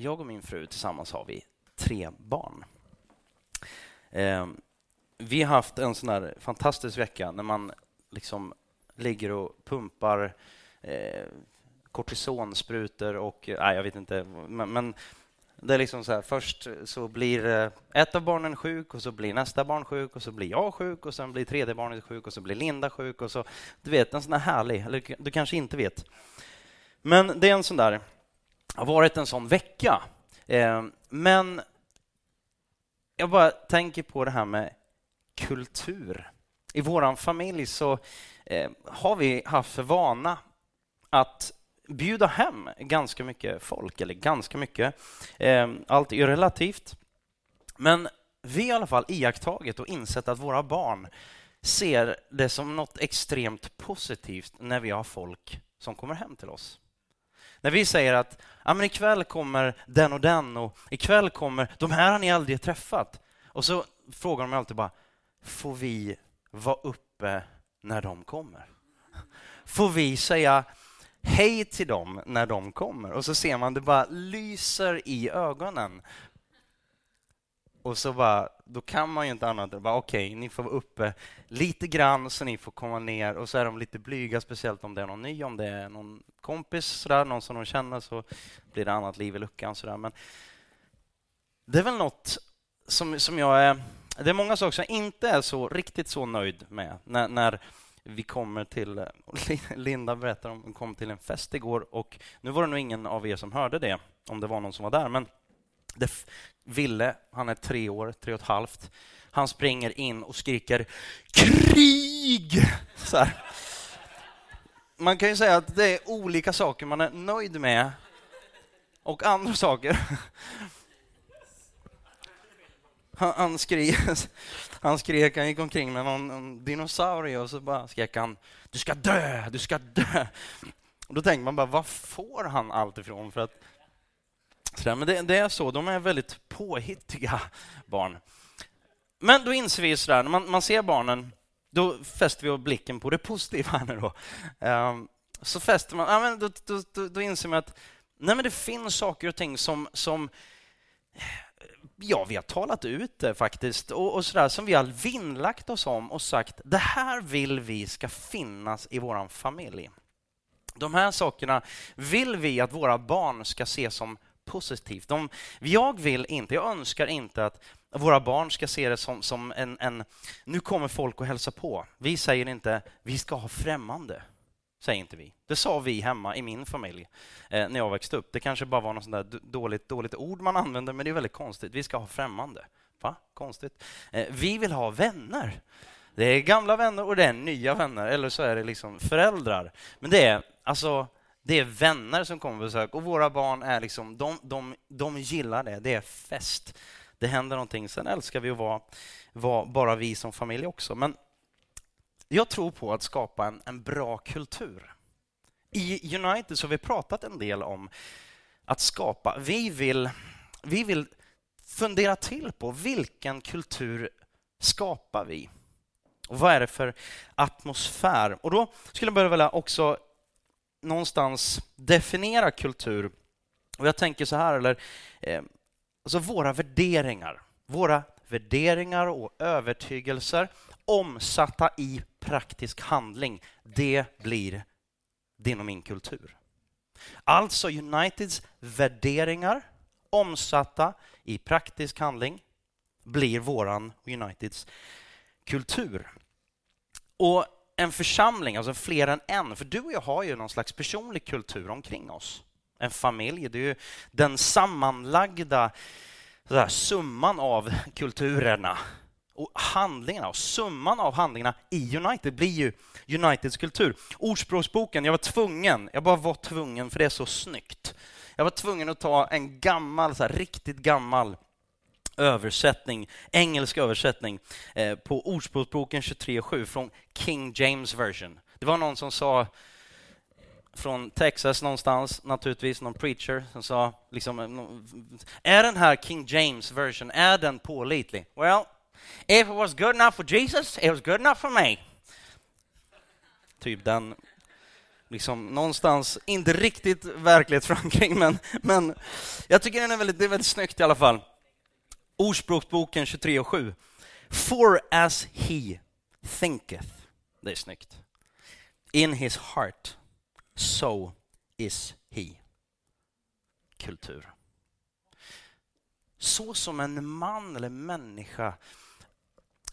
jag och min fru tillsammans har vi tre barn. Eh, vi har haft en sån här fantastisk vecka när man liksom ligger och pumpar eh, kortisonsprutor och... Nej, jag vet inte. Men, men det är liksom så här, först så blir eh, ett av barnen sjuk och så blir nästa barn sjuk och så blir jag sjuk och sen blir tredje barnet sjuk och så blir Linda sjuk och så... Du vet, en sån här härlig, eller du kanske inte vet. Men det är en sån där, har varit en sån vecka. Eh, men jag bara tänker på det här med kultur. I vår familj så eh, har vi haft för vana att bjuda hem ganska mycket folk, eller ganska mycket. Eh, allt är relativt. Men vi har i alla fall iakttagit och insett att våra barn ser det som något extremt positivt när vi har folk som kommer hem till oss. När vi säger att ja, men ikväll kommer den och den och ikväll kommer de här har ni aldrig träffat. Och så frågar de alltid bara, får vi vara uppe när de kommer? Får vi säga hej till dem när de kommer? Och så ser man det bara lyser i ögonen. Och så bara, då kan man ju inte annat än bara okej, okay, ni får vara uppe lite grann så ni får komma ner och så är de lite blyga, speciellt om det är någon ny, om det är någon kompis, sådär, någon som de känner så blir det annat liv i luckan. Sådär. Men det är väl något som, som jag är... Det är många saker som jag inte är så riktigt så nöjd med när, när vi kommer till... Linda berättar om hon kom till en fest igår och nu var det nog ingen av er som hörde det, om det var någon som var där, men det Ville, han är tre år, tre och ett halvt, han springer in och skriker krig! Så här. Man kan ju säga att det är olika saker man är nöjd med och andra saker han, han, skrek, han skrek, han gick omkring med någon, en dinosaurie och så bara skrek han Du ska dö, du ska dö. Och då tänker man bara, var får han allt ifrån? För att, så men det, det, är så, de är väldigt påhittiga barn. Men då inser vi sådär, när man, man ser barnen, då fäster vi blicken på det positiva nu då. Um, så fäster man, ja, men då, då, då, då inser man att nej, men det finns saker och ting som, som ja, vi har talat ut det faktiskt och, och sådär som vi har vinnlagt oss om och sagt det här vill vi ska finnas i vår familj. De här sakerna vill vi att våra barn ska se som positivt. De, jag vill inte, jag önskar inte att våra barn ska se det som, som en, en... Nu kommer folk och hälsa på. Vi säger inte vi ska ha främmande säger inte vi. Det sa vi hemma i min familj eh, när jag växte upp. Det kanske bara var något sånt där dåligt, dåligt ord man använde, men det är väldigt konstigt. Vi ska ha främmande. Va? Konstigt. Eh, vi vill ha vänner. Det är gamla vänner och det är nya vänner, eller så är det liksom föräldrar. Men det är alltså det är vänner som kommer på besök och våra barn är liksom, de, de, de gillar det. Det är fest. Det händer någonting. Sen älskar vi att vara, vara bara vi som familj också. Men jag tror på att skapa en, en bra kultur. I United så har vi pratat en del om att skapa. Vi vill, vi vill fundera till på vilken kultur skapar vi? Och vad är det för atmosfär? Och då skulle jag börja vilja också någonstans definiera kultur. Och jag tänker så här, eller eh, alltså våra värderingar. Våra värderingar och övertygelser omsatta i praktisk handling, det blir din och min kultur. Alltså Uniteds värderingar omsatta i praktisk handling blir våran Uniteds kultur. Och en församling, alltså fler än en, för du och jag har ju någon slags personlig kultur omkring oss. En familj, det är ju den sammanlagda där, summan av kulturerna och handlingarna och summan av handlingarna i United blir ju Uniteds kultur. Ordspråksboken, jag var tvungen, jag bara var tvungen för det är så snyggt. Jag var tvungen att ta en gammal, så här, riktigt gammal översättning, engelsk översättning eh, på Ordspråksboken 23.7 från King James version. Det var någon som sa från Texas någonstans, naturligtvis, någon preacher som sa liksom, är den här King James version, är den pålitlig? Well, if it was good enough for Jesus, it was good enough for me. Typ den liksom någonstans, inte riktigt verklighetsförankring, men, men jag tycker den är väldigt, det är väldigt snyggt i alla fall. Ordspråksboken 23 och 7. For as he thinketh, det är snyggt. In his heart, so is he. Kultur. Så som en man eller människa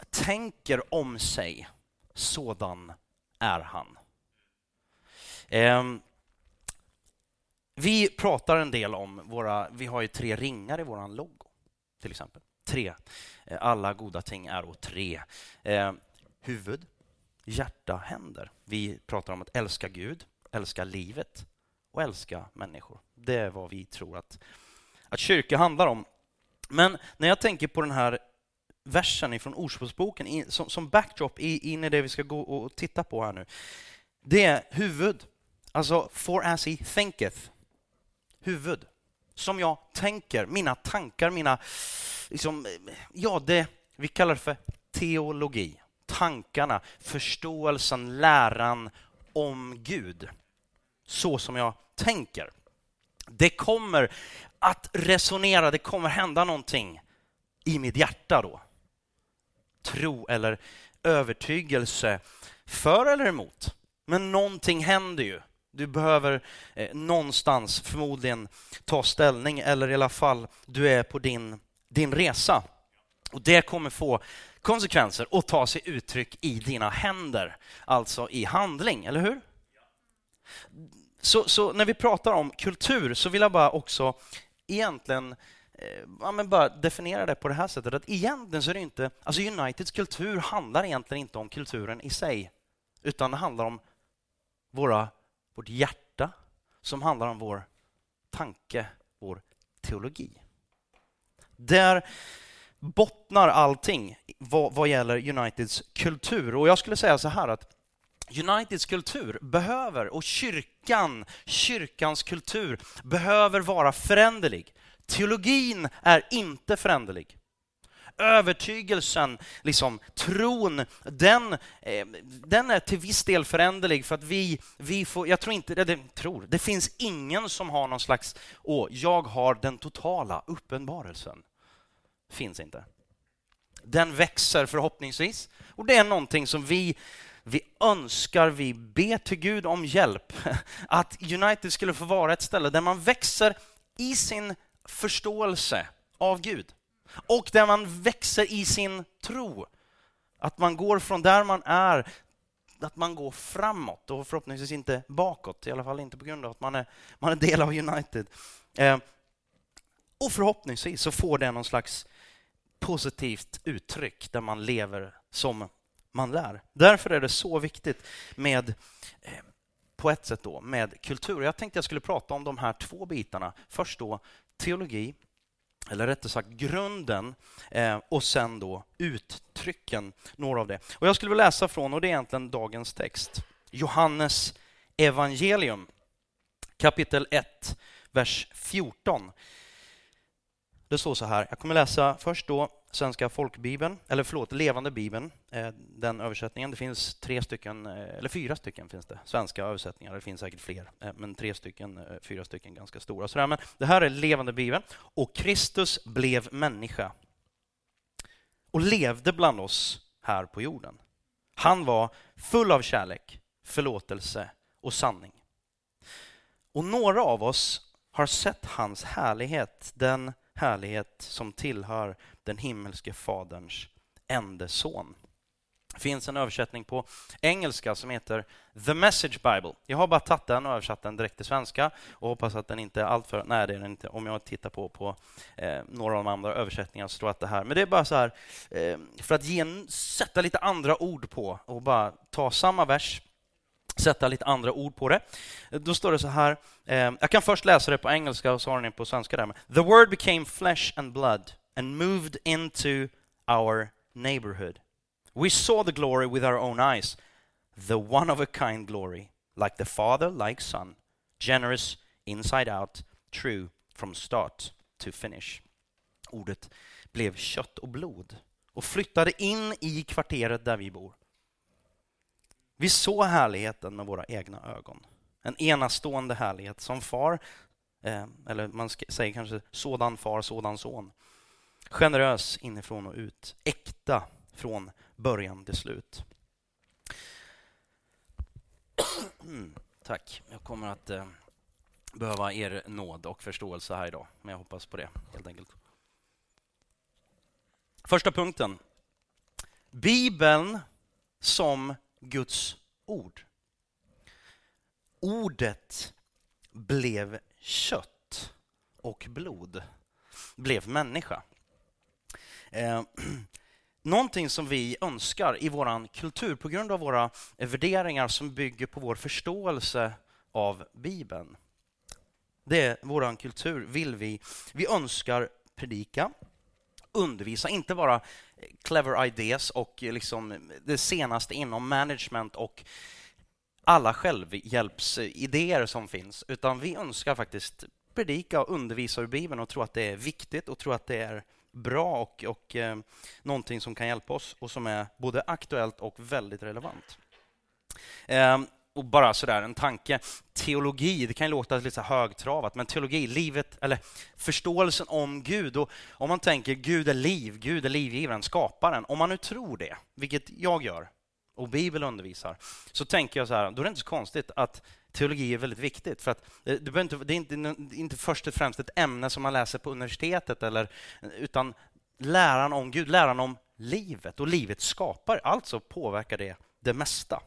tänker om sig, sådan är han. Ehm, vi pratar en del om våra, vi har ju tre ringar i vår logg till exempel. Tre. Eh, alla goda ting är och tre. Eh, huvud, hjärta, händer. Vi pratar om att älska Gud, älska livet och älska människor. Det är vad vi tror att, att kyrka handlar om. Men när jag tänker på den här versen från Ordspråksboken som, som backdrop in i det vi ska gå och titta på här nu. Det är huvud. Alltså, for as he thinketh. Huvud. Som jag tänker, mina tankar, mina... Liksom, ja, det vi kallar det för teologi. Tankarna, förståelsen, läran om Gud. Så som jag tänker. Det kommer att resonera, det kommer hända någonting i mitt hjärta då. Tro eller övertygelse, för eller emot. Men någonting händer ju. Du behöver eh, någonstans förmodligen ta ställning eller i alla fall du är på din, din resa. Och Det kommer få konsekvenser och ta sig uttryck i dina händer, alltså i handling, eller hur? Så, så, när vi pratar om kultur så vill jag bara också egentligen eh, ja, men bara definiera det på det här sättet att egentligen så är det inte, alltså Uniteds kultur handlar egentligen inte om kulturen i sig, utan det handlar om våra, vårt hjärta som handlar om vår tanke, vår teologi. Där bottnar allting vad, vad gäller Uniteds kultur. Och jag skulle säga så här att Uniteds kultur behöver, och kyrkan, kyrkans kultur behöver vara föränderlig. Teologin är inte föränderlig. Övertygelsen, liksom, tron, den, eh, den är till viss del föränderlig för att vi, vi får, jag tror inte, det, tror, det finns ingen som har någon slags, åh, jag har den totala uppenbarelsen. Finns inte. Den växer förhoppningsvis och det är någonting som vi vi önskar, vi ber till Gud om hjälp. Att United skulle få vara ett ställe där man växer i sin förståelse av Gud och där man växer i sin tro. Att man går från där man är, att man går framåt och förhoppningsvis inte bakåt, i alla fall inte på grund av att man är, man är del av United. Eh, och förhoppningsvis så får det någon slags positivt uttryck där man lever som man lär. Därför är det så viktigt med, eh, på ett sätt då, med kultur. Jag tänkte jag skulle prata om de här två bitarna. Först då teologi, eller rättare sagt grunden, eh, och sen då uttrycken, några av det. Och jag skulle vilja läsa från, och det är egentligen dagens text, Johannes evangelium, kapitel 1, vers 14. Det står så här, jag kommer läsa först då Svenska folkbibeln, eller förlåt, Levande bibeln, eh, den översättningen. Det finns tre stycken, eh, eller fyra stycken finns det, svenska översättningar. Det finns säkert fler, eh, men tre stycken, fyra stycken ganska stora. Sådär. Men det här är Levande bibeln. Och Kristus blev människa och levde bland oss här på jorden. Han var full av kärlek, förlåtelse och sanning. Och några av oss har sett hans härlighet, den härlighet som tillhör den himmelske Faderns enda son. Det finns en översättning på engelska som heter The Message Bible. Jag har bara tagit den och översatt den direkt till svenska och hoppas att den inte är alltför... Nej, det är den inte. Om jag tittar på, på eh, några av de andra översättningarna så står det här. Men det är bara så här, eh, för att ge, sätta lite andra ord på och bara ta samma vers sätta lite andra ord på det. Då står det så här, eh, jag kan först läsa det på engelska och så har ni på svenska där. The word became flesh and blood and moved into our neighborhood. We saw the glory with our own eyes, the one of a kind glory, like the Father, like Son, generous inside out, true from start to finish. Ordet blev kött och blod och flyttade in i kvarteret där vi bor. Vi såg härligheten med våra egna ögon. En enastående härlighet som far, eh, eller man säger kanske sådan far, sådan son. Generös inifrån och ut, äkta från början till slut. Mm, tack. Jag kommer att eh, behöva er nåd och förståelse här idag, men jag hoppas på det helt enkelt. Första punkten. Bibeln som Guds ord. Ordet blev kött och blod, blev människa. Eh, någonting som vi önskar i vår kultur på grund av våra värderingar som bygger på vår förståelse av Bibeln. Det är vår kultur, vill vi. Vi önskar predika, undervisa, inte bara clever ideas och liksom det senaste inom management och alla självhjälpsidéer som finns, utan vi önskar faktiskt predika och undervisa ur Bibeln och tro att det är viktigt och tro att det är bra och, och eh, någonting som kan hjälpa oss och som är både aktuellt och väldigt relevant. Eh, och bara sådär en tanke. Teologi, det kan låta lite högtravat, men teologi, livet, eller förståelsen om Gud. Och om man tänker Gud är liv, Gud är livgivaren, skaparen. Om man nu tror det, vilket jag gör, och Bibeln undervisar, så tänker jag så här, då är det inte så konstigt att teologi är väldigt viktigt. För att eh, det, inte, det är inte, inte först och främst ett ämne som man läser på universitetet, eller, utan läran om Gud, läran om livet och livet skapar, Alltså påverkar det det mesta.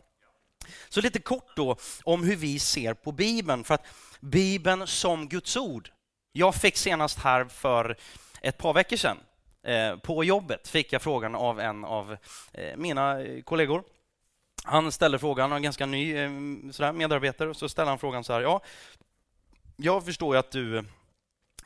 Så lite kort då om hur vi ser på Bibeln, för att Bibeln som Guds ord. Jag fick senast här för ett par veckor sedan eh, på jobbet fick jag frågan av en av eh, mina kollegor. Han ställer frågan, han är ganska ny eh, sådär, medarbetare, och så ställer han frågan så här. Ja, jag förstår ju att du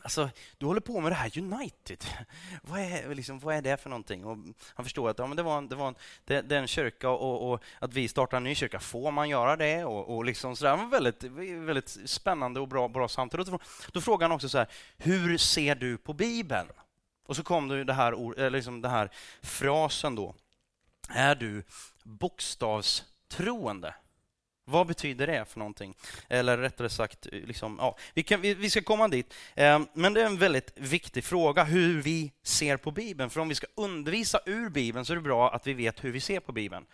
Alltså, du håller på med det här United. Vad är, liksom, vad är det för någonting? Och han förstår att ja, men det, var en, det, var en, det, det är en kyrka och, och, att vi startar en ny kyrka. Får man göra det? Och, och liksom så där. Det var väldigt, väldigt spännande och bra, bra samtal. Då, då frågade han också så här, hur ser du på Bibeln? Och så kom det, det här, liksom den här frasen då. Är du bokstavstroende? Vad betyder det för någonting? Eller rättare sagt, liksom, ja, vi, kan, vi, vi, ska komma dit. Ehm, men det är en väldigt viktig fråga hur vi ser på Bibeln. För om vi ska undervisa ur Bibeln så är det bra att vi vet hur vi ser på Bibeln.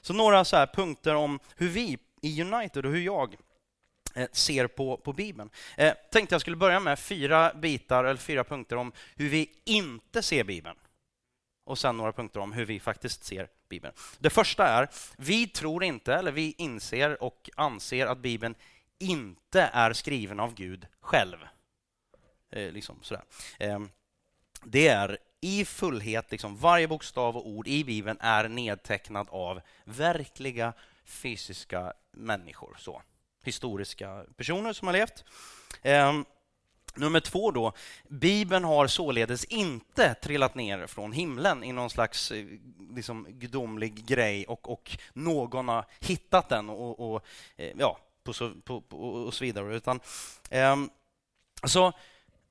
Så några så punkter om hur vi i United och hur jag eh, ser på, på Bibeln. Eh, tänkte jag skulle börja med fyra bitar eller fyra punkter om hur vi inte ser Bibeln. Och sen några punkter om hur vi faktiskt ser Bibeln. Det första är, vi tror inte, eller vi inser och anser att Bibeln inte är skriven av Gud själv. Eh, liksom sådär. Eh, det är i fullhet, liksom, varje bokstav och ord i Bibeln är nedtecknad av verkliga fysiska människor. Så. Historiska personer som har levt. Eh, Nummer två då, Bibeln har således inte trillat ner från himlen i någon slags eh, liksom, gudomlig grej och, och någon har hittat den och, och eh, ja, på så, på, på, och så vidare. Utan, eh, så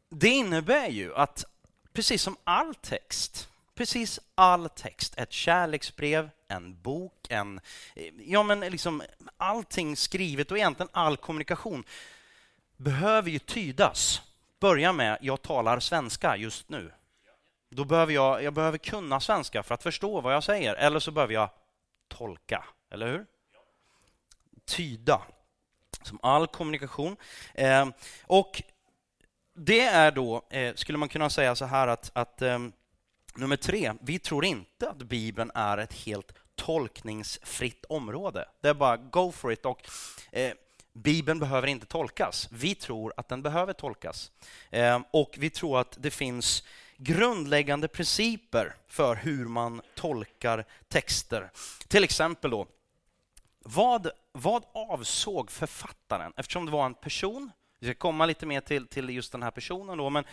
det innebär ju att precis som all text, precis all text, ett kärleksbrev, en bok, en, eh, ja men liksom allting skrivet och egentligen all kommunikation behöver ju tydas börja med jag talar svenska just nu. Då behöver jag, jag behöver kunna svenska för att förstå vad jag säger, eller så behöver jag tolka, eller hur? Tyda, som all kommunikation. Eh, och det är då, eh, skulle man kunna säga så här att, att eh, nummer tre, vi tror inte att Bibeln är ett helt tolkningsfritt område. Det är bara go for it. Och, eh, Bibeln behöver inte tolkas. Vi tror att den behöver tolkas. Ehm, och vi tror att det finns grundläggande principer för hur man tolkar texter. Till exempel då, vad, vad avsåg författaren? Eftersom det var en person, vi ska komma lite mer till, till just den här personen då, men,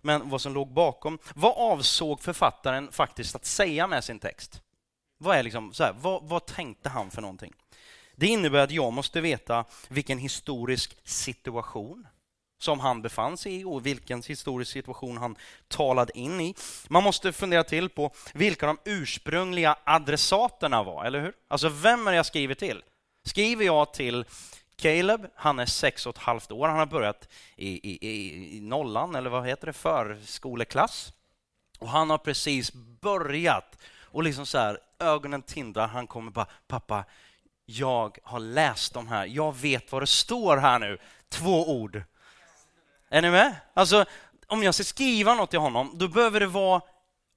men vad som låg bakom. Vad avsåg författaren faktiskt att säga med sin text? Vad, är liksom, så här, vad, vad tänkte han för någonting? Det innebär att jag måste veta vilken historisk situation som han befann sig i och vilken historisk situation han talade in i. Man måste fundera till på vilka de ursprungliga adressaterna var, eller hur? Alltså, vem är det jag skriver till? Skriver jag till Caleb, han är sex och ett halvt år. Han har börjat i, i, i, i nollan, eller vad heter det, förskoleklass. Och han har precis börjat och liksom så här, ögonen tindrar. Han kommer bara, pappa, jag har läst de här. Jag vet vad det står här nu. Två ord. Är ni med? Alltså, om jag ska skriva något till honom, då behöver det vara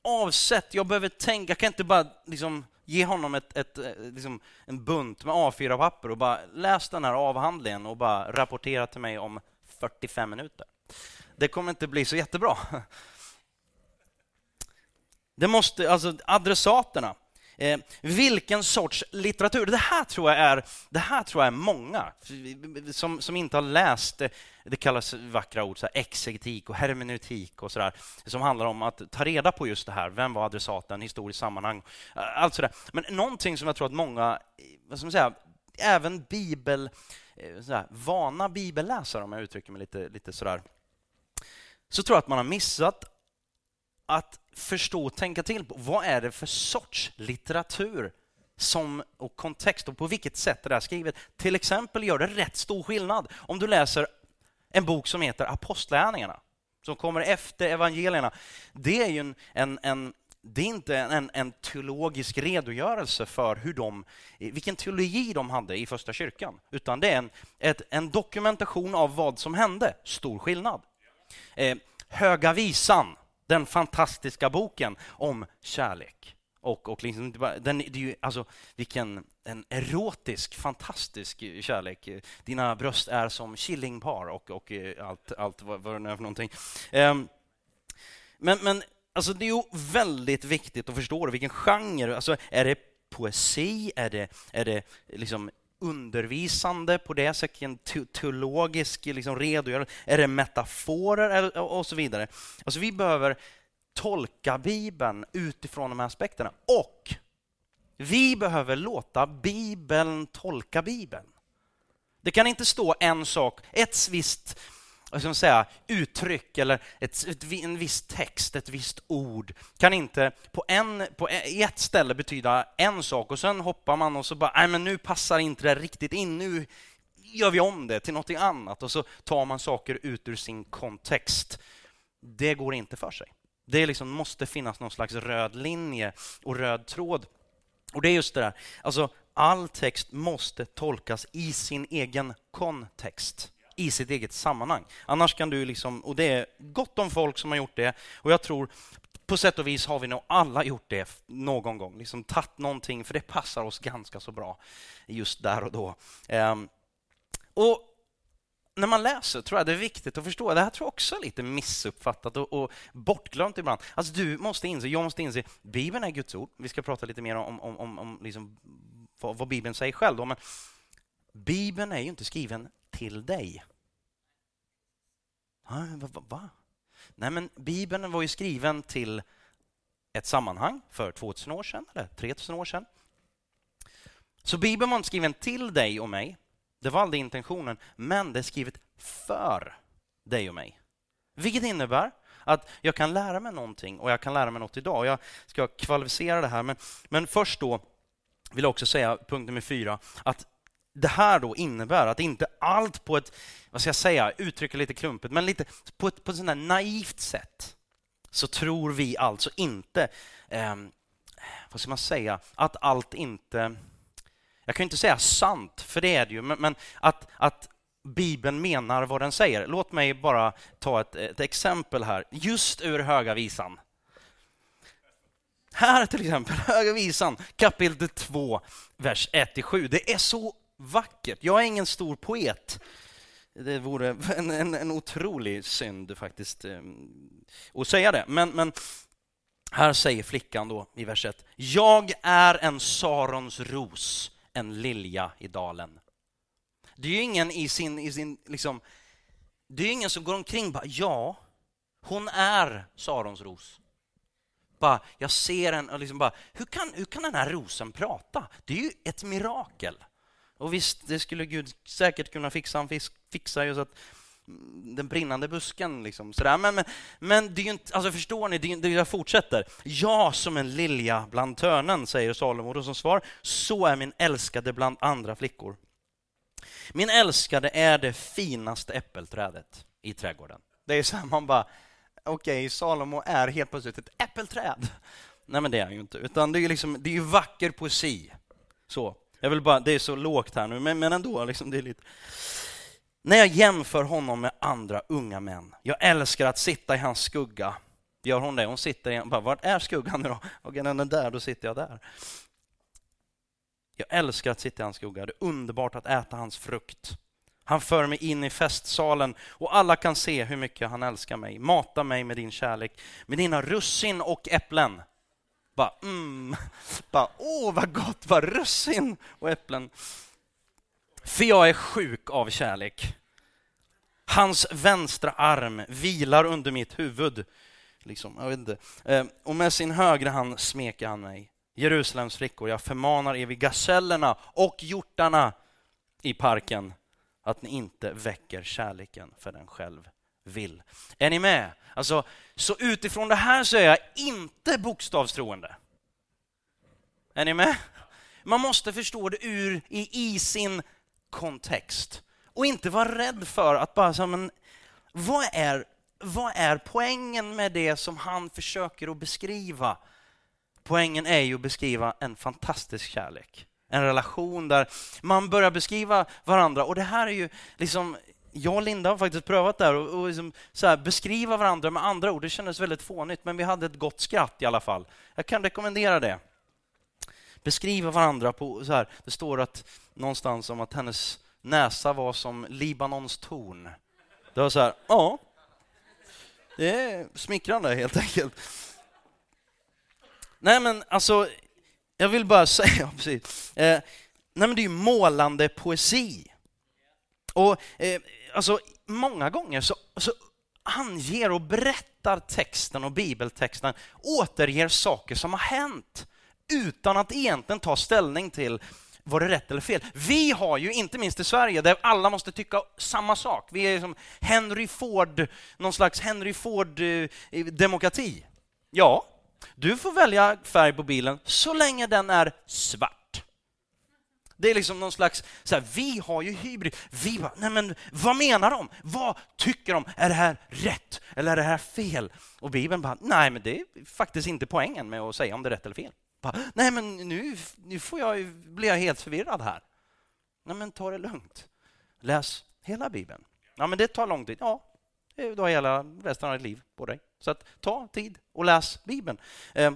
avsett. Jag behöver tänka. Jag kan inte bara liksom ge honom ett, ett, eh, liksom en bunt med A4-papper och bara läs den här avhandlingen och bara rapportera till mig om 45 minuter. Det kommer inte bli så jättebra. Det måste, alltså adressaterna. Eh, vilken sorts litteratur? Det här tror jag är, det här tror jag är många som, som inte har läst, eh, det, kallas vackra ord, så här, exegetik och hermeneutik och sådär, som handlar om att ta reda på just det här. Vem var adressaten, historiskt sammanhang, eh, allt sådär. Men någonting som jag tror att många, eh, vad ska man säga, även bibel, sådär, vana bibelläsare, om jag uttrycker mig lite, lite sådär, så tror jag att man har missat att förstå och tänka till på vad är det för sorts litteratur som, och kontext och på vilket sätt det är skrivet. Till exempel gör det rätt stor skillnad om du läser en bok som heter Apostlagärningarna, som kommer efter evangelierna. Det är ju en, en, en det är inte en, en teologisk redogörelse för hur de, vilken teologi de hade i första kyrkan, utan det är en, ett, en dokumentation av vad som hände. Stor skillnad. Eh, Höga visan den fantastiska boken om kärlek. Och, och liksom, den, det är ju, alltså, vilken en erotisk, fantastisk kärlek. Dina bröst är som killingpar och, och eh, allt, allt vad, vad det nu är för någonting. Um, men, men alltså, det är ju väldigt viktigt att förstå vilken genre. Alltså, är det poesi? Är det, är det liksom undervisande på det sättet, en teologisk liksom redogörelse? Är det metaforer och så vidare? Alltså vi behöver tolka Bibeln utifrån de här aspekterna. Och vi behöver låta Bibeln tolka Bibeln. Det kan inte stå en sak, ett visst ska säga, uttryck eller ett, ett, en viss text, ett visst ord kan inte på, en, på e-, ett ställe betyda en sak och sen hoppar man och så bara, nej men nu passar inte det riktigt in, nu gör vi om det till något annat och så tar man saker ut ur sin kontext. Det går inte för sig. Det liksom måste finnas någon slags röd linje och röd tråd. Och det är just det där, alltså all text måste tolkas i sin egen kontext i sitt eget sammanhang. Annars kan du liksom, och det är gott om folk som har gjort det och jag tror på sätt och vis har vi nog alla gjort det någon gång, liksom tagit någonting för det passar oss ganska så bra just där och då. Um, och när man läser tror jag det är viktigt att förstå, det här tror jag också är lite missuppfattat och, och bortglömt ibland. Alltså du måste inse, jag måste inse, Bibeln är Guds ord. Vi ska prata lite mer om, om, om, om liksom vad, vad, Bibeln säger själv. Då. Men Bibeln är ju inte skriven till dig. Va? va, va? Nej, men Bibeln var ju skriven till ett sammanhang för 2000 år sedan, eller 3000 år sedan. Så Bibeln var inte skriven till dig och mig. Det var aldrig intentionen, men det är skrivet för dig och mig. Vilket innebär att jag kan lära mig någonting och jag kan lära mig något idag. Jag ska kvalificera det här, men, men först då vill jag också säga, punkt nummer fyra, att det här då innebär att inte allt på ett, vad ska jag säga, uttrycka lite klumpigt, men lite på ett, på ett sånt naivt sätt så tror vi alltså inte, eh, vad ska man säga, att allt inte, jag kan inte säga sant, för det är det ju, men, men att, att Bibeln menar vad den säger. Låt mig bara ta ett, ett exempel här, just ur Höga visan. Här till exempel, Höga visan, kapitel 2, vers 1-7. Det är så vackert. Jag är ingen stor poet. Det vore en, en, en otrolig synd faktiskt eh, att säga det. Men, men här säger flickan då i vers 1. Jag är en Sarons ros, en lilja i dalen. Det är ju ingen i sin, i sin liksom, det är ingen som går omkring och bara, ja, hon är Sarons ros. Bara, jag ser en och liksom bara, hur kan, hur kan den här rosen prata? Det är ju ett mirakel. Och visst, det skulle Gud säkert kunna fixa. Han fixar ju så att mm, den brinnande busken. Liksom, sådär. Men, men, men det är inte, alltså förstår ni, det, det, jag fortsätter. Jag som en lilja bland törnen, säger Salomo. Och som svar, så är min älskade bland andra flickor. Min älskade är det finaste äppelträdet i trädgården. Det är så här, man bara, okej, okay, Salomo är helt plötsligt ett äppelträd. Nej, men det är han ju inte, utan det är, liksom, det är ju vacker poesi. Så. Jag vill bara, det är så lågt här nu, men, men ändå. Liksom, det är lite... När jag jämför honom med andra unga män, jag älskar att sitta i hans skugga. Gör hon det? Hon sitter i, bara, vart är skuggan nu då? Okej, den är där, då sitter jag där. Jag älskar att sitta i hans skugga, det är underbart att äta hans frukt. Han för mig in i festsalen och alla kan se hur mycket han älskar mig. Mata mig med din kärlek, med dina russin och äpplen. Bara, mm. Bara, åh vad gott, vad russin och äpplen. För jag är sjuk av kärlek. Hans vänstra arm vilar under mitt huvud. Liksom, jag vet inte. Eh, och med sin högra hand smeker han mig. Jerusalems flickor, jag förmanar er vid gasellerna och hjortarna i parken att ni inte väcker kärleken för den själv vill. Är ni med? Alltså, så utifrån det här så är jag inte bokstavstroende. Är ni med? Man måste förstå det ur i, i sin kontext och inte vara rädd för att bara säga, men vad är, vad är poängen med det som han försöker att beskriva? Poängen är ju att beskriva en fantastisk kärlek. En relation där man börjar beskriva varandra och det här är ju liksom jag och Linda har faktiskt prövat det här och, och liksom så här, beskriva varandra med andra ord. Det kändes väldigt fånigt, men vi hade ett gott skratt i alla fall. Jag kan rekommendera det. Beskriva varandra på så här. Det står att någonstans om att hennes näsa var som Libanons torn. Det var så här, ja. Det är smickrande helt enkelt. Nej men alltså, jag vill bara säga, precis. Eh, nej men det är ju målande poesi. Och eh, alltså, många gånger så, så anger och berättar texten och bibeltexten, återger saker som har hänt utan att egentligen ta ställning till var det rätt eller fel? Vi har ju, inte minst i Sverige, där alla måste tycka samma sak. Vi är som Henry Ford, någon slags Henry Ford-demokrati. Eh, ja, du får välja färg på bilen så länge den är svart. Det är liksom någon slags, så här, vi har ju hybrid. Vi bara, nej men vad menar de? Vad tycker de? Är det här rätt eller är det här fel? Och Bibeln bara, nej men det är faktiskt inte poängen med att säga om det är rätt eller fel. Bara, nej men nu, nu får jag, blir jag helt förvirrad här. Nej men ta det lugnt. Läs hela Bibeln. Ja men det tar lång tid. Ja, du har hela resten av ditt liv på dig. Så att, ta tid och läs Bibeln. Eh,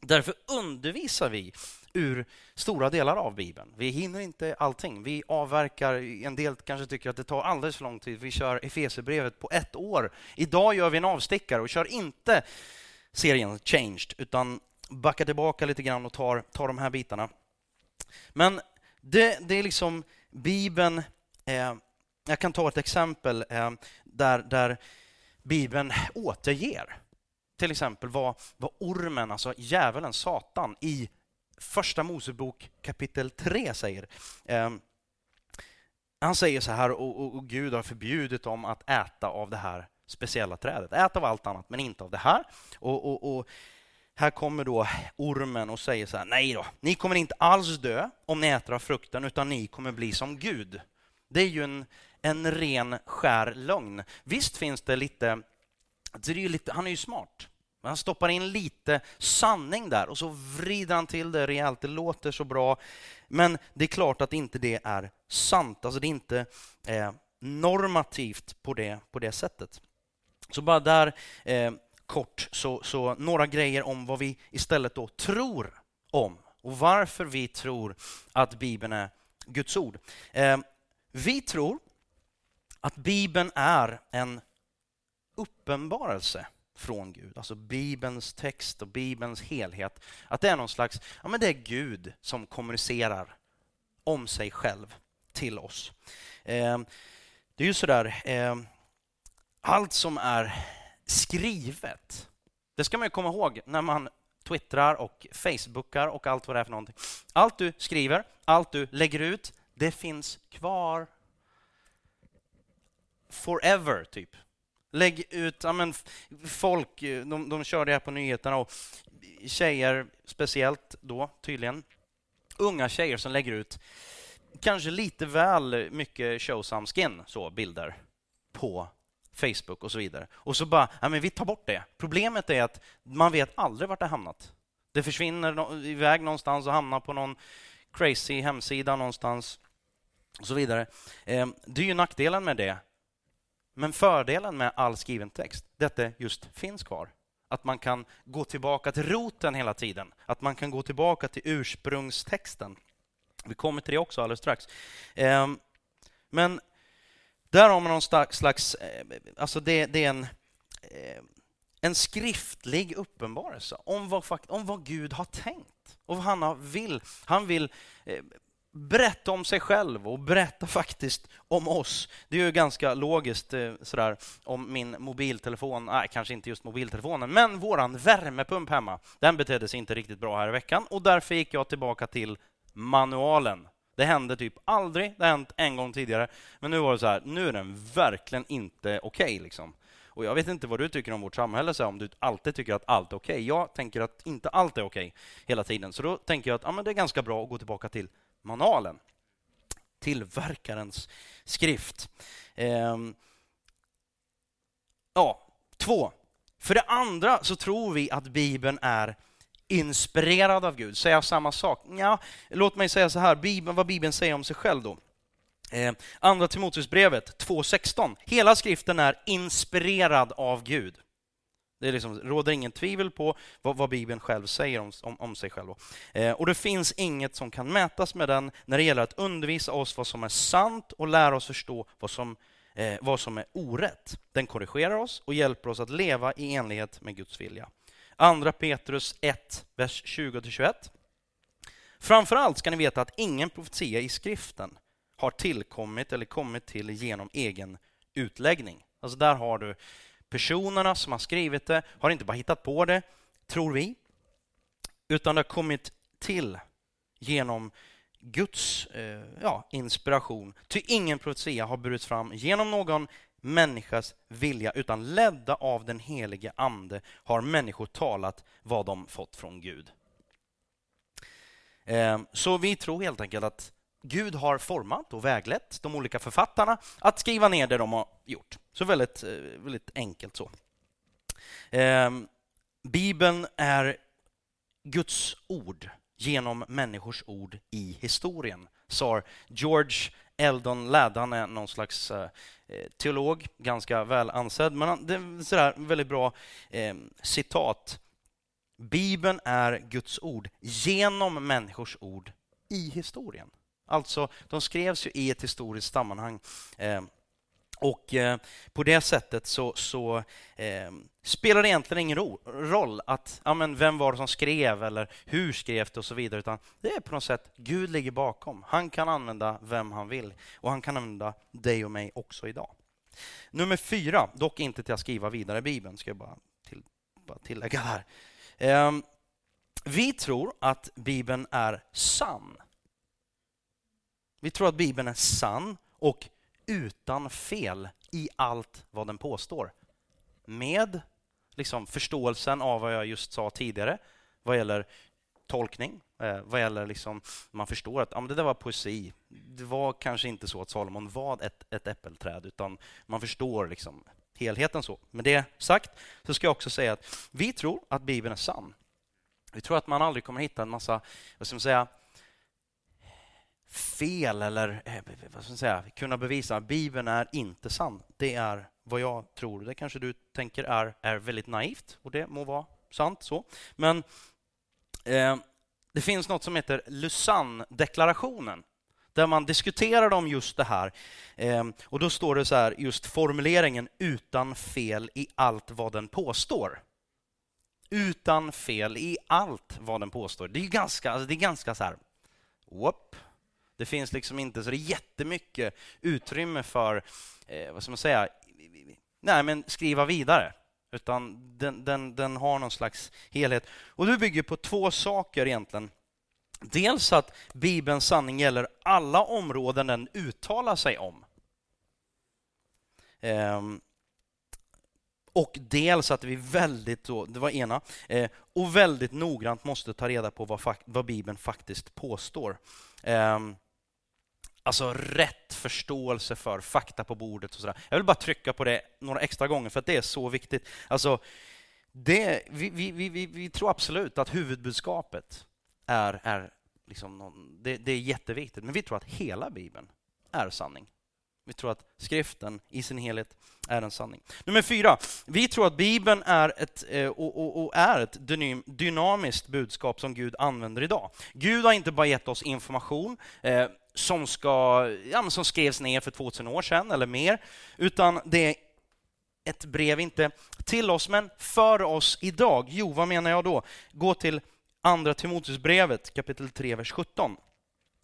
därför undervisar vi ur stora delar av Bibeln. Vi hinner inte allting. Vi avverkar, en del kanske tycker att det tar alldeles för lång tid. Vi kör Efesierbrevet på ett år. Idag gör vi en avstickare och kör inte serien Changed, utan backar tillbaka lite grann och tar, tar de här bitarna. Men det, det är liksom Bibeln, eh, jag kan ta ett exempel eh, där, där Bibeln återger till exempel vad, vad ormen, alltså djävulen, Satan, i Första Mosebok kapitel 3 säger. Ehm, han säger så här, och, och, och, Gud har förbjudit dem att äta av det här speciella trädet. Ät av allt annat, men inte av det här. Och, och här kommer då ormen och säger så här, nej då, ni kommer inte alls dö om ni äter av frukten, utan ni kommer bli som Gud. Det är ju en, en ren skär lögn. Visst finns det lite, alltså det är lite, han är ju smart. Han stoppar in lite sanning där och så vrider han till det rejält. Det låter så bra. Men det är klart att inte det är sant. Alltså det är inte eh, normativt på det, på det sättet. Så bara där eh, kort så, så några grejer om vad vi istället då tror om och varför vi tror att Bibeln är Guds ord. Eh, vi tror att Bibeln är en uppenbarelse från Gud, alltså Bibelns text och Bibelns helhet. Att det är någon slags, ja men det är Gud som kommunicerar om sig själv till oss. Eh, det är ju sådär, eh, allt som är skrivet, det ska man ju komma ihåg när man twittrar och facebookar och allt vad det är för någonting. Allt du skriver, allt du lägger ut, det finns kvar forever, typ. Lägg ut, ja men folk, de, de kör det här på nyheterna och tjejer speciellt då tydligen, unga tjejer som lägger ut kanske lite väl mycket show some skin, så bilder, på Facebook och så vidare. Och så bara, ja men vi tar bort det. Problemet är att man vet aldrig vart det hamnat. Det försvinner iväg någonstans och hamnar på någon crazy hemsida någonstans och så vidare. Eh, det är ju nackdelen med det. Men fördelen med all skriven text, är att det just finns kvar. Att man kan gå tillbaka till roten hela tiden. Att man kan gå tillbaka till ursprungstexten. Vi kommer till det också alldeles strax. Ehm, men där har man någon slags... Eh, alltså det, det är en, eh, en skriftlig uppenbarelse om vad, om vad Gud har tänkt och vad han vill. Han vill eh, berätta om sig själv och berätta faktiskt om oss. Det är ju ganska logiskt eh, sådär om min mobiltelefon, nej kanske inte just mobiltelefonen, men våran värmepump hemma, den betedde sig inte riktigt bra här i veckan och därför gick jag tillbaka till manualen det hände typ aldrig, det har hänt en gång tidigare. Men nu var det så här, nu är den verkligen inte okej. Okay, liksom. Och jag vet inte vad du tycker om vårt samhälle, så om du alltid tycker att allt är okej. Okay. Jag tänker att inte allt är okej okay hela tiden. Så då tänker jag att ja, men det är ganska bra att gå tillbaka till manualen. Tillverkarens skrift. Ehm, ja, två. För det andra så tror vi att Bibeln är inspirerad av Gud. Säger jag samma sak? Ja, låt mig säga så här, Bibeln, vad Bibeln säger om sig själv då. Eh, Andra Timoteusbrevet 2.16. Hela skriften är inspirerad av Gud. Det liksom, råder ingen tvivel på vad, vad Bibeln själv säger om, om, om sig själv. Eh, och det finns inget som kan mätas med den när det gäller att undervisa oss vad som är sant och lära oss förstå vad som, eh, vad som är orätt. Den korrigerar oss och hjälper oss att leva i enlighet med Guds vilja. Andra Petrus 1, vers 20-21. Framförallt ska ni veta att ingen profetia i skriften har tillkommit eller kommit till genom egen utläggning. Alltså där har du personerna som har skrivit det, har inte bara hittat på det, tror vi, utan det har kommit till genom Guds eh, ja, inspiration. Ty ingen profetia har burits fram genom någon människas vilja, utan ledda av den helige Ande har människor talat vad de fått från Gud. Eh, så vi tror helt enkelt att Gud har format och väglett de olika författarna att skriva ner det de har gjort. Så väldigt, eh, väldigt enkelt så. Ehm, Bibeln är Guds ord genom människors ord i historien, sa George Eldon Ladd. Han är någon slags eh, eh, teolog, ganska väl ansedd, men han, det är sådär väldigt bra eh, citat. Bibeln är Guds ord genom människors ord i historien. Alltså, de skrevs ju i ett historiskt sammanhang. Eh, och eh, på det sättet så, så eh, spelar det egentligen ingen ro, roll att ja, men vem var det som skrev eller hur skrev det och så vidare. Utan det är på något sätt Gud ligger bakom. Han kan använda vem han vill och han kan använda dig och mig också idag. Nummer fyra, dock inte till att skriva vidare Bibeln, ska jag bara, till, bara tillägga här. Eh, vi tror att Bibeln är sann. Vi tror att Bibeln är sann och utan fel i allt vad den påstår. Med liksom förståelsen av vad jag just sa tidigare vad gäller tolkning, eh, vad gäller liksom, man förstår att ja, det där var poesi. Det var kanske inte så att Salomon var ett, ett äppelträd, utan man förstår liksom helheten så. Med det sagt så ska jag också säga att vi tror att Bibeln är sann. Vi tror att man aldrig kommer hitta en massa, vad ska man säga, fel eller eh, vad ska jag säga, kunna bevisa att Bibeln är inte sann. Det är vad jag tror. Det kanske du tänker är, är väldigt naivt och det må vara sant så. Men eh, det finns något som heter Lausanne-deklarationen där man diskuterar om just det här. Eh, och då står det så här, just formuleringen utan fel i allt vad den påstår. Utan fel i allt vad den påstår. Det är ganska, alltså det är ganska så här, whoop, det finns liksom inte så det är jättemycket utrymme för, eh, vad ska man säga, nej men skriva vidare. Utan den, den, den har någon slags helhet. Och det bygger på två saker egentligen. Dels att Bibelns sanning gäller alla områden den uttalar sig om. Ehm, och dels att vi väldigt, det var ena, eh, och väldigt noggrant måste ta reda på vad, vad Bibeln faktiskt påstår. Ehm, Alltså rätt förståelse för fakta på bordet och sådär. Jag vill bara trycka på det några extra gånger för att det är så viktigt. Alltså, det, vi, vi, vi, vi tror absolut att huvudbudskapet är, är liksom någon, det, det är jätteviktigt, men vi tror att hela Bibeln är sanning. Vi tror att skriften i sin helhet är en sanning. Nummer fyra, vi tror att Bibeln är ett, eh, och, och, och, är ett dynamiskt budskap som Gud använder idag. Gud har inte bara gett oss information eh, som, ska, ja, som skrevs ner för 2000 år sedan eller mer, utan det är ett brev, inte till oss, men för oss idag. Jo, vad menar jag då? Gå till Andra Timoteusbrevet kapitel 3, vers 17.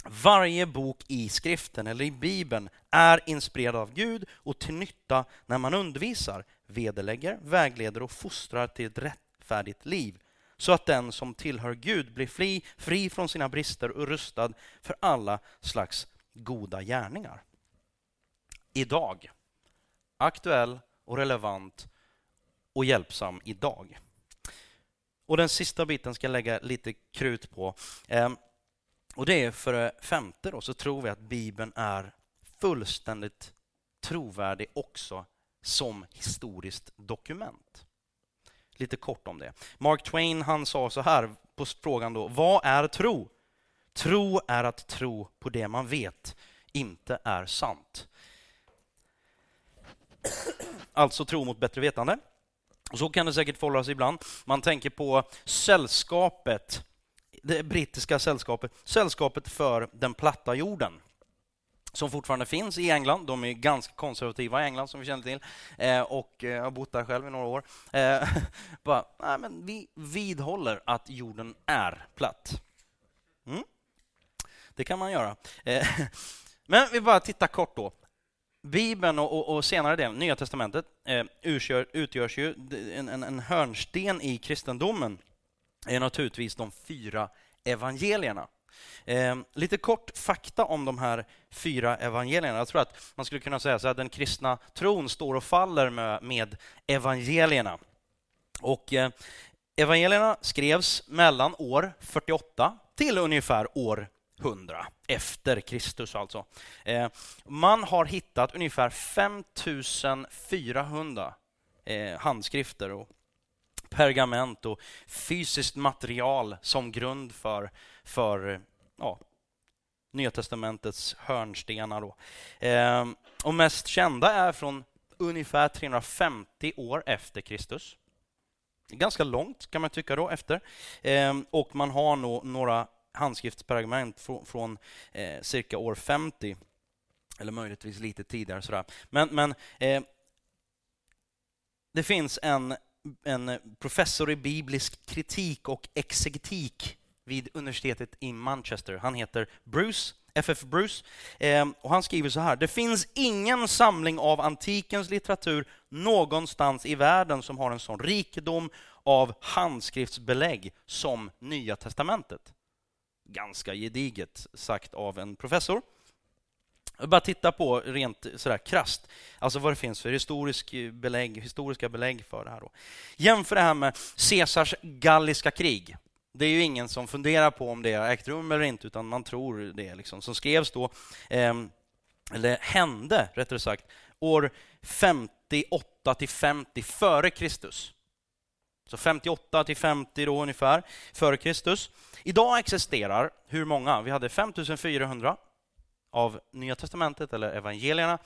Varje bok i skriften eller i Bibeln är inspirerad av Gud och till nytta när man undervisar, vederlägger, vägleder och fostrar till ett rättfärdigt liv så att den som tillhör Gud blir fri, fri från sina brister och rustad för alla slags goda gärningar. Idag. Aktuell och relevant och hjälpsam idag. Och den sista biten ska jag lägga lite krut på. Ehm, och det är för det femte då, så tror vi att Bibeln är fullständigt trovärdig också som historiskt dokument. Lite kort om det. Mark Twain han sa så här på frågan då, vad är tro? Tro är att tro på det man vet inte är sant. Alltså tro mot bättre vetande. Och så kan det säkert förhålla sig ibland. Man tänker på sällskapet det brittiska sällskapet, sällskapet för den platta jorden som fortfarande finns i England. De är ganska konservativa i England som vi känner till. Eh, och eh, jag har bott där själv i några år. Eh, bara, nej, men vi vidhåller att jorden är platt. Mm. Det kan man göra. Eh, men vi bara tittar kort då. Bibeln och, och, och senare delen, Nya Testamentet, eh, utgör, utgörs ju en, en, en hörnsten i kristendomen är naturligtvis de fyra evangelierna. Eh, lite kort fakta om de här fyra evangelierna. Jag tror att man skulle kunna säga så att den kristna tron står och faller med, med evangelierna. Och eh, evangelierna skrevs mellan år 48 till ungefär år 100 efter Kristus alltså. Eh, man har hittat ungefär 5400 eh, handskrifter och pergament och fysiskt material som grund för, för ja, Nya testamentets hörnstenar. Då. Eh, och mest kända är från ungefär 350 år efter Kristus. Ganska långt kan man tycka då efter. Eh, och man har nog några handskriftspergament från, från eh, cirka år 50 eller möjligtvis lite tidigare. Sådär. Men, men eh, det finns en en professor i biblisk kritik och exegetik vid universitetet i Manchester. Han heter Bruce, FF Bruce, ehm, och han skriver så här. Det finns ingen samling av antikens litteratur någonstans i världen som har en sån rikedom av handskriftsbelägg som Nya testamentet. Ganska gediget sagt av en professor. Bara titta på rent sådär krast, alltså vad det finns för historisk eh, belägg, historiska belägg för det här. Då. Jämför det här med Caesars galliska krig. Det är ju ingen som funderar på om det har ägt rum eller inte, utan man tror det. Liksom. Som skrevs då, ehm, eller hände rättare sagt, år 58 till 50 före Kristus. Så 58 till 50 då ungefär, före Kristus. Idag existerar, hur många? Vi hade 5400 av Nya testamentet eller evangelierna.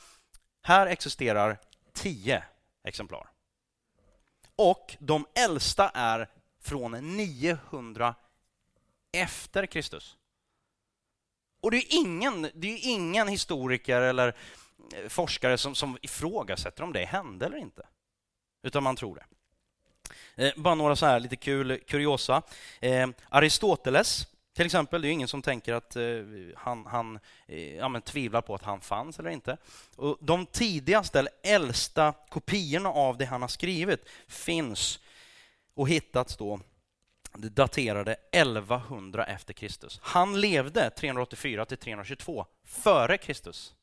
Här existerar 10 exemplar. Och de äldsta är från 900 efter Kristus. Och det är ingen, det är ingen historiker eller eh, forskare som, som ifrågasätter om det hände eller inte. Utan man tror det. Eh, bara några så här lite kul kuriosa. Eh, Aristoteles till exempel, det är ingen som tänker att eh, han, han eh, ja, tvivlar på att han fanns eller inte. Och de tidigaste, eller äldsta kopiorna av det han har skrivit finns och hittats då daterade 1100 efter Kristus. Han levde 384 till 322 före Kristus.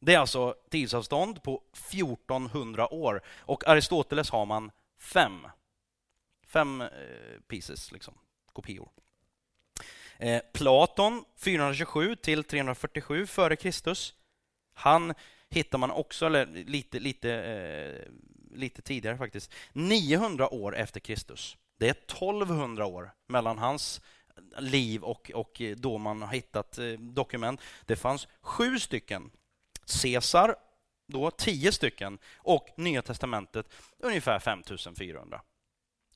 Det är alltså tidsavstånd på 1400 år och Aristoteles har man fem. Fem eh, pieces liksom kopior. Eh, Platon 427 till 347 före Kristus. Han hittar man också, eller lite, lite, eh, lite tidigare faktiskt, 900 år efter Kristus. Det är 1200 år mellan hans liv och, och eh, då man har hittat eh, dokument. Det fanns sju stycken. Caesar, då tio stycken, och Nya testamentet ungefär 5400.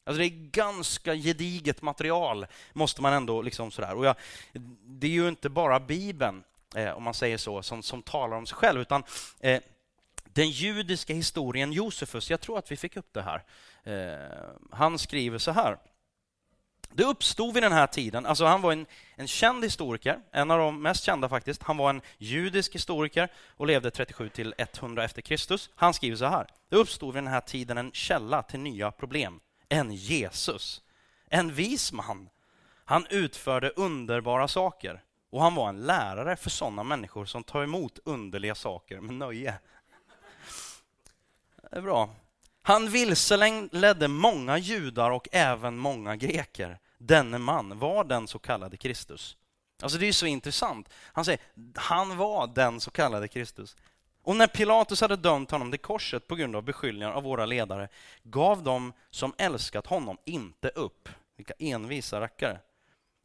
Alltså det är ganska gediget material, måste man ändå... liksom sådär. Och jag, Det är ju inte bara Bibeln, eh, om man säger så, som, som talar om sig själv, utan eh, den judiska historien Josefus, jag tror att vi fick upp det här. Eh, han skriver så här. Det uppstod vid den här tiden, alltså han var en, en känd historiker, en av de mest kända faktiskt. Han var en judisk historiker och levde 37 till 100 efter Kristus. Han skriver så här. Det uppstod vid den här tiden en källa till nya problem. En Jesus. En vis man. Han utförde underbara saker och han var en lärare för sådana människor som tar emot underliga saker med nöje. Det är bra. Han vilseledde många judar och även många greker. Denne man var den så kallade Kristus. Alltså det är så intressant. Han säger, han var den så kallade Kristus. Och när Pilatus hade dömt honom till korset på grund av beskyllningar av våra ledare gav de som älskat honom inte upp. Vilka envisa rackare.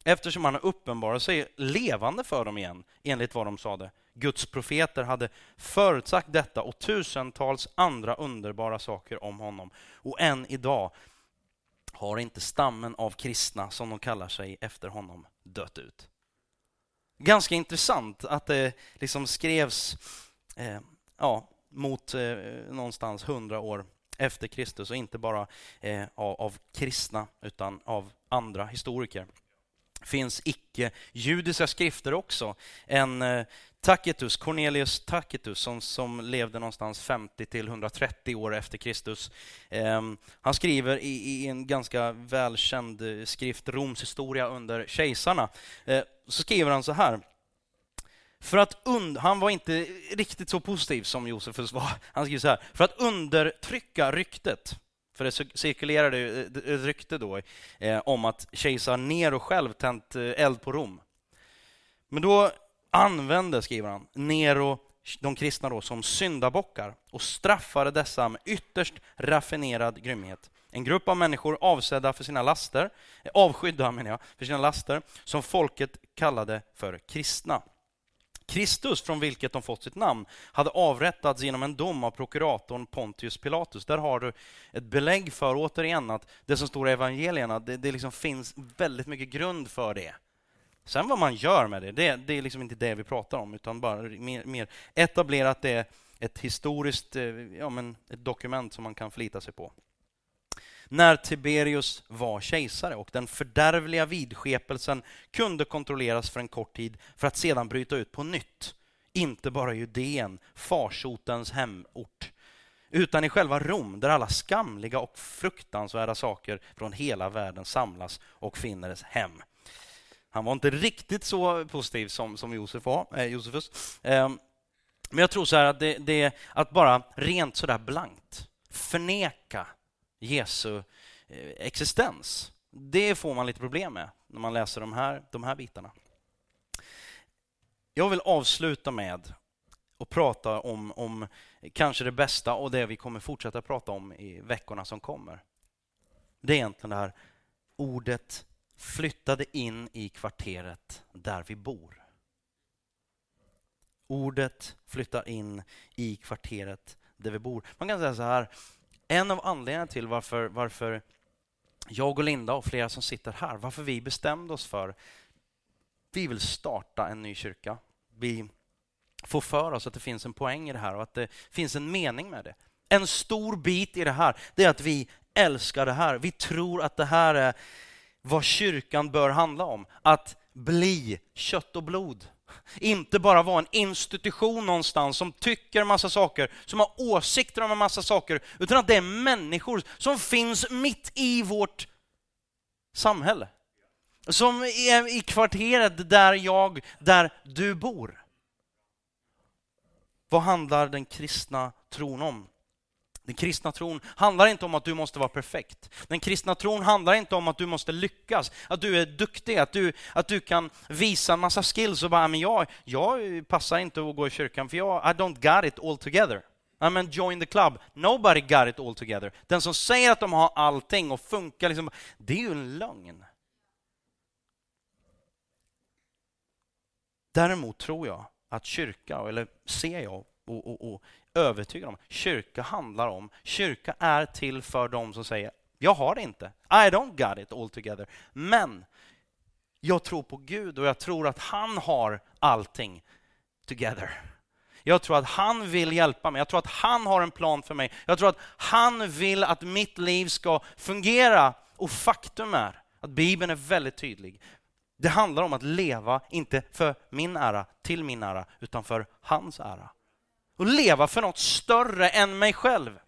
Eftersom han har uppenbarat sig levande för dem igen, enligt vad de sade. Guds profeter hade förutsagt detta och tusentals andra underbara saker om honom. Och än idag har inte stammen av kristna, som de kallar sig efter honom, dött ut. Ganska intressant att det liksom skrevs eh, ja, mot eh, någonstans hundra år efter Kristus och inte bara eh, av, av kristna utan av andra historiker finns icke-judiska skrifter också. En eh, Tacitus, Cornelius Tacitus, som, som levde någonstans 50 till 130 år efter Kristus. Eh, han skriver i, i, en ganska välkänd eh, skrift, Roms historia under kejsarna. Eh, så skriver han så här. För att und han var inte riktigt så positiv som Josefus var. Han skriver så här. För att undertrycka ryktet för det cirkulerade ett eh, rykte då eh, om att kejsar Nero själv tänt eh, eld på Rom. Men då använde, skriver han, Nero de kristna då som syndabockar och straffade dessa med ytterst raffinerad grymhet. En grupp av människor avsedda för sina laster, eh, avskydda menar jag, för sina laster, som folket kallade för kristna. Kristus, från vilket de fått sitt namn, hade avrättats genom en dom av prokuratorn Pontius Pilatus. Där har du ett belägg för, återigen, att det som står i evangelierna, det, det liksom finns väldigt mycket grund för det. Sen vad man gör med det, det, det är liksom inte det vi pratar om, utan bara mer, mer etablerat det ett historiskt eh, ja, men ett dokument som man kan förlita sig på när Tiberius var kejsare och den fördärvliga vidskepelsen kunde kontrolleras för en kort tid för att sedan bryta ut på nytt. Inte bara i Judeen, farsotens hemort, utan i själva Rom där alla skamliga och fruktansvärda saker från hela världen samlas och finner hem. Han var inte riktigt så positiv som, som Josef var, eh, Josefus. Eh, men jag tror så att det, det att bara rent sådär blankt förneka Jesu eh, existens. Det får man lite problem med när man läser de här, de här bitarna. Jag vill avsluta med att prata om, om kanske det bästa och det vi kommer fortsätta prata om i veckorna som kommer. Det är egentligen det här ordet flyttade in i kvarteret där vi bor. Ordet flyttar in i kvarteret där vi bor. Man kan säga så här, en av anledningarna till varför, varför jag och Linda och flera som sitter här, varför vi bestämde oss för vi vill starta en ny kyrka. Vi får för oss att det finns en poäng i det här och att det finns en mening med det. En stor bit i det här, det är att vi älskar det här. Vi tror att det här är vad kyrkan bör handla om. Att bli kött och blod. Inte bara vara en institution någonstans som tycker en massa saker, som har åsikter om en massa saker, utan att det är människor som finns mitt i vårt samhälle. Som är i kvarteret där jag, där du bor. Vad handlar den kristna tron om? Den kristna tron handlar inte om att du måste vara perfekt. Den kristna tron handlar inte om att du måste lyckas, att du är duktig, att du, att du kan visa en massa skills och bara, men jag, jag passar inte att gå i kyrkan för jag, I don't got it all together. I mean, join the club. Nobody got it all together. Den som säger att de har allting och funkar, liksom, det är ju en lögn. Däremot tror jag att kyrka, eller ser jag och, och, och övertygad om, kyrka handlar om, kyrka är till för dem som säger, jag har det inte. I don't got it all together. Men jag tror på Gud och jag tror att han har allting together. Jag tror att han vill hjälpa mig. Jag tror att han har en plan för mig. Jag tror att han vill att mitt liv ska fungera. Och faktum är att Bibeln är väldigt tydlig. Det handlar om att leva, inte för min ära, till min ära, utan för hans ära. Och leva för något större än mig själv.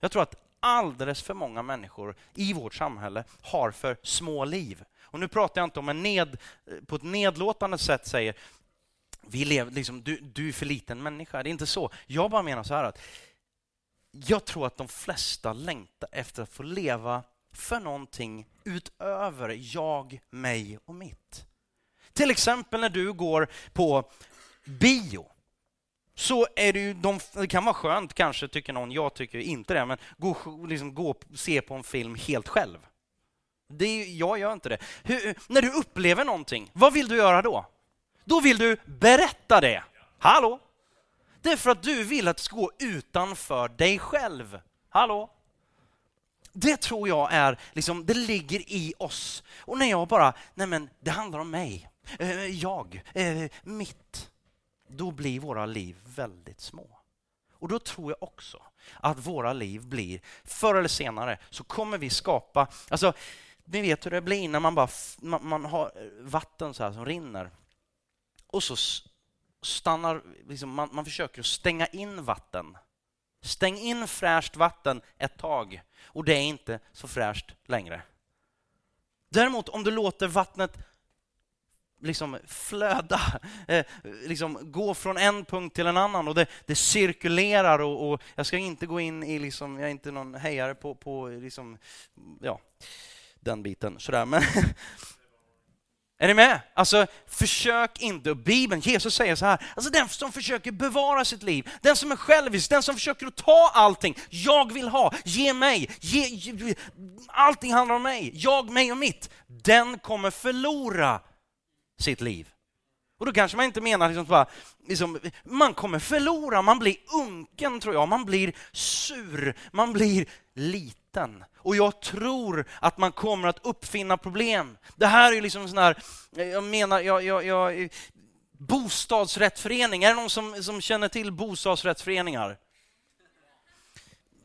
Jag tror att alldeles för många människor i vårt samhälle har för små liv. Och nu pratar jag inte om en ned, på ett nedlåtande sätt säger vi lever, liksom, du, du är för liten människa. Det är inte så. Jag bara menar så här att jag tror att de flesta längtar efter att få leva för någonting utöver jag, mig och mitt. Till exempel när du går på bio så är det ju, de, det kan vara skönt kanske, tycker någon, jag tycker inte det, men gå, liksom, gå och se på en film helt själv. Det är, jag gör inte det. Hur, när du upplever någonting, vad vill du göra då? Då vill du berätta det. Hallå? Det är för att du vill att det ska gå utanför dig själv. Hallå? Det tror jag är, liksom, det ligger i oss. Och när jag bara, nej men det handlar om mig, eh, jag, eh, mitt. Då blir våra liv väldigt små. Och då tror jag också att våra liv blir, förr eller senare, så kommer vi skapa, alltså ni vet hur det blir när man bara man, man har eh, vatten så här som rinner och så stannar, liksom, man, man försöker stänga in vatten. Stäng in fräscht vatten ett tag och det är inte så fräscht längre. Däremot om du låter vattnet liksom flöda, eh, liksom gå från en punkt till en annan och det, det cirkulerar och, och, jag ska inte gå in i, liksom, jag är inte någon hejare på, på liksom, ja, den biten sådär, men Är ni med? Alltså, försök inte. Bibeln, Jesus säger så här, alltså den som försöker bevara sitt liv, den som är självisk, den som försöker att ta allting, jag vill ha, ge mig, ge, ge, allting handlar om mig, jag, mig och mitt, den kommer förlora sitt liv. Och då kanske man inte menar liksom bara, liksom, man kommer förlora, man blir unken tror jag, man blir sur, man blir liten. Och jag tror att man kommer att uppfinna problem. Det här är ju liksom sån här, jag menar, jag, jag, jag, bostadsrättsförening, är det någon som, som känner till bostadsrättsföreningar?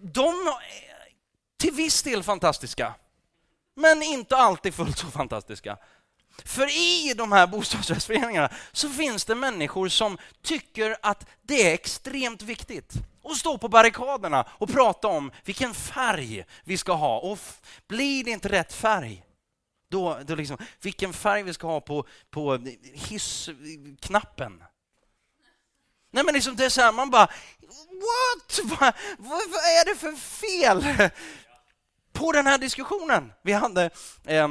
De är till viss del fantastiska, men inte alltid fullt så fantastiska. För i de här bostadsrättsföreningarna så finns det människor som tycker att det är extremt viktigt att stå på barrikaderna och prata om vilken färg vi ska ha. Och blir det inte rätt färg, då, då liksom, vilken färg vi ska ha på, på hissknappen. Nej men liksom det är så här, man bara, what? Vad, vad, vad, är det för fel på den här diskussionen? Vi hade Eh,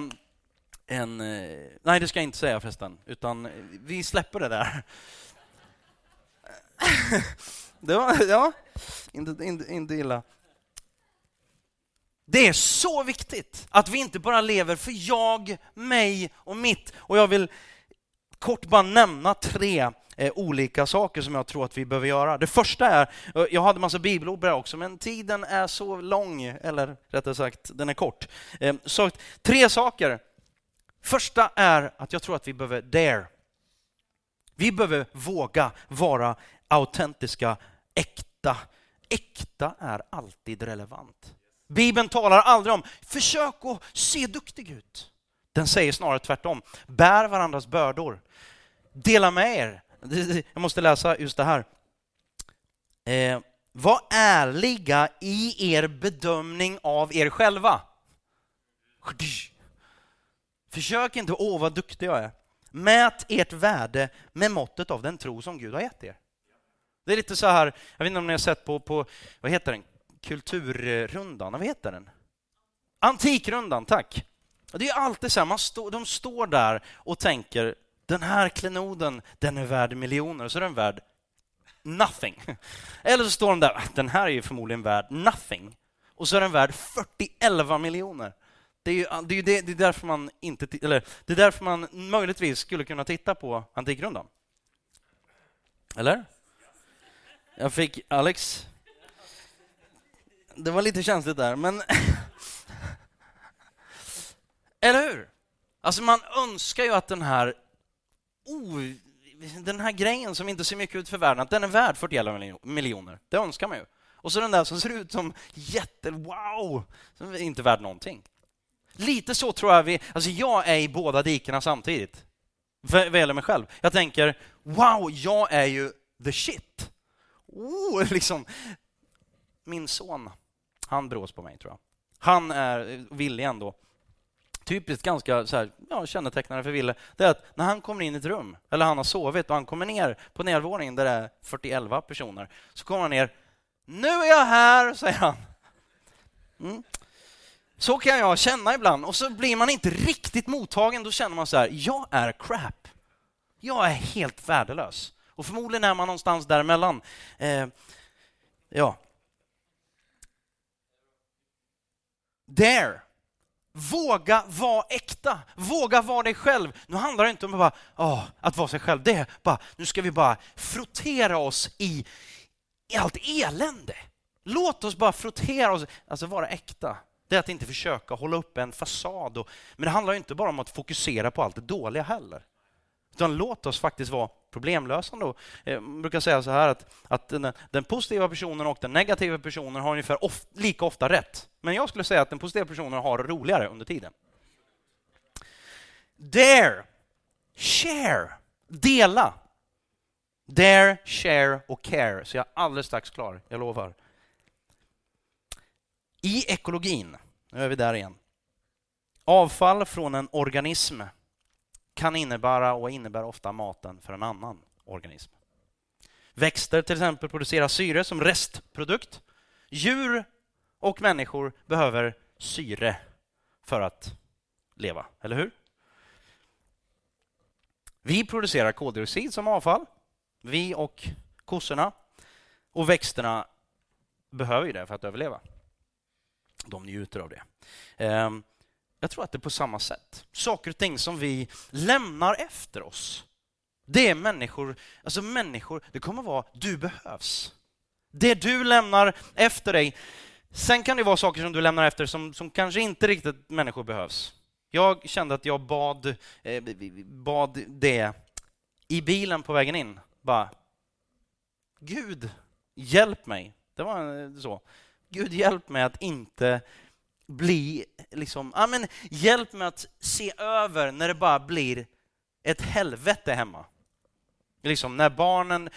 en... Eh, nej, det ska jag inte säga förresten, utan eh, vi släpper det där. det var, ja, inte, inte, inte illa. Det är så viktigt att vi inte bara lever för jag, mig och mitt. Och jag vill kort bara nämna tre eh, olika saker som jag tror att vi behöver göra. Det första är, eh, jag hade massa bibelord också, men tiden är så lång, eller rättare sagt, den är kort. Eh, så tre saker Första är att jag tror att vi behöver dare. Vi behöver våga vara autentiska, äkta. Äkta är alltid relevant. Bibeln talar aldrig om försök att se duktig ut. Den säger snarare tvärtom. Bär varandras bördor. Dela med er. Jag måste läsa just det här. Eh, var ärliga i er bedömning av er själva. Försök inte, åh vad duktig jag är. Mät ert värde med måttet av den tro som Gud har gett er. Det är lite så här, jag vet inte om ni har sett på, på vad heter den, kulturrundan, vad heter den? Antikrundan, tack. Det är alltid så här, man stå, de står där och tänker den här klenoden, den är värd miljoner, så är den värd nothing. Eller så står de där, ah, den här är ju förmodligen värd nothing. Och så är den värd 41 miljoner. Det är, ju, det, är det, det är därför man inte, eller det är därför man möjligtvis skulle kunna titta på Antikrundan. Eller? Jag fick Alex. Det var lite känsligt där, men... Eller hur? Alltså man önskar ju att den här oh, den här grejen som inte ser mycket ut för världen, att den är värd 41 miljoner. Det önskar man ju. Och så den där som ser ut som jätte-wow, som är inte värd någonting. Lite så tror jag vi... Alltså jag är i båda dikena samtidigt. Vad gäller mig själv. Jag tänker, wow, jag är ju the shit. Oh, liksom. Min son, han brås på mig tror jag. Han är eh, villig ändå typiskt ganska så här, ja, kännetecknande för Ville, det är att när han kommer in i ett rum, eller han har sovit och han kommer ner på nedervåningen där det är 41 personer, så kommer han ner. Nu är jag här, säger han. Mm. Så kan jag känna ibland och så blir man inte riktigt mottagen. Då känner man så här, jag är crap. Jag är helt värdelös. Och förmodligen är man någonstans däremellan. Eh, ja. There Våga vara äkta. Våga vara dig själv. Nu handlar det inte om att, bara, oh, att vara sig själv. Det är bara, nu ska vi bara frottera oss i, i allt elände. Låt oss bara frottera oss, alltså vara äkta. Det är att inte försöka hålla upp en fasad. Och, men det handlar inte bara om att fokusera på allt det dåliga heller. Utan låt oss faktiskt vara problemlösande. Jag eh, brukar säga så här att, att den, den, positiva personen och den negativa personen har ungefär of, lika ofta rätt. Men jag skulle säga att den positiva personen har roligare under tiden. Dare, share, dela. Dare, share och care. Så jag är alldeles strax klar, jag lovar. I ekologin, nu är vi där igen. Avfall från en organism kan innebära och innebär ofta maten för en annan organism. Växter till exempel producerar syre som restprodukt. Djur och människor behöver syre för att leva, eller hur? Vi producerar koldioxid som avfall, vi och kossorna. Och växterna behöver ju det för att överleva. De njuter av det. Ehm, jag tror att det är på samma sätt. Saker och ting som vi lämnar efter oss. Det är människor, alltså människor, det kommer vara du behövs. Det du lämnar efter dig. Sen kan det vara saker som du lämnar efter som, som kanske inte riktigt människor behövs. Jag kände att jag bad, eh, bad det i bilen på vägen in. Bara, Gud, hjälp mig. Det var så. Gud, hjälp mig att inte bli, liksom, ja, men hjälp mig att se över när det bara blir ett helvete hemma. Liksom när barnen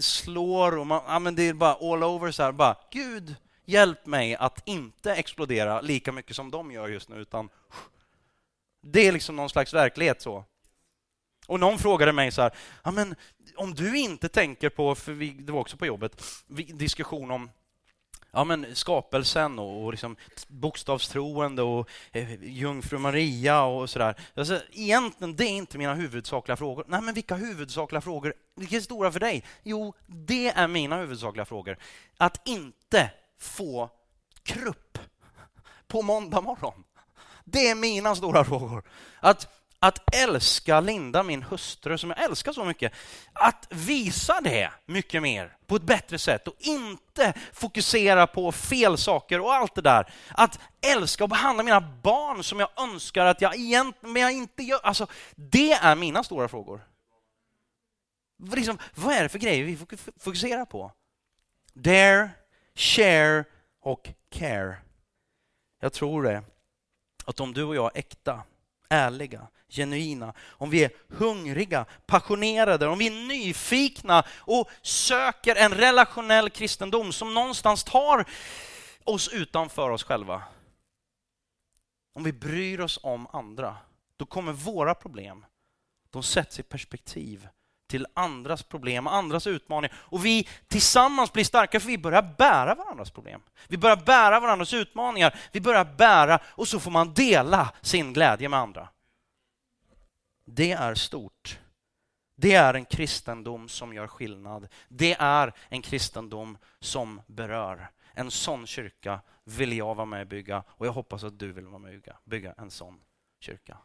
slår och man, ja, men det är bara all over så här, bara Gud hjälp mig att inte explodera lika mycket som de gör just nu utan det är liksom någon slags verklighet så. Och någon frågade mig så här, ja, men om du inte tänker på, för vi, det var också på jobbet, diskussion om ja, men skapelsen och, och liksom bokstavstroende och eh, jungfru Maria och sådär. Alltså, egentligen, det är inte mina huvudsakliga frågor. Nej, men vilka huvudsakliga frågor? Vilka är stora för dig? Jo, det är mina huvudsakliga frågor. Att inte få krupp på måndag morgon. Det är mina stora frågor. Att att älska Linda, min hustru, som jag älskar så mycket, att visa det mycket mer på ett bättre sätt och inte fokusera på fel saker och allt det där. Att älska och behandla mina barn som jag önskar att jag egentligen men jag inte gör. Alltså, det är mina stora frågor. Liksom, vad är det för grejer vi fokuserar på? Dare, share och care. Jag tror det. Att om du och jag är äkta, ärliga, genuina, om vi är hungriga, passionerade, om vi är nyfikna och söker en relationell kristendom som någonstans tar oss utanför oss själva. Om vi bryr oss om andra, då kommer våra problem, de sätts i perspektiv till andras problem, andras utmaningar. Och vi tillsammans blir starka för vi börjar bära varandras problem. Vi börjar bära varandras utmaningar. Vi börjar bära och så får man dela sin glädje med andra. Det är stort. Det är en kristendom som gör skillnad. Det är en kristendom som berör. En sån kyrka vill jag vara med och bygga och jag hoppas att du vill vara med och bygga en sån kyrka.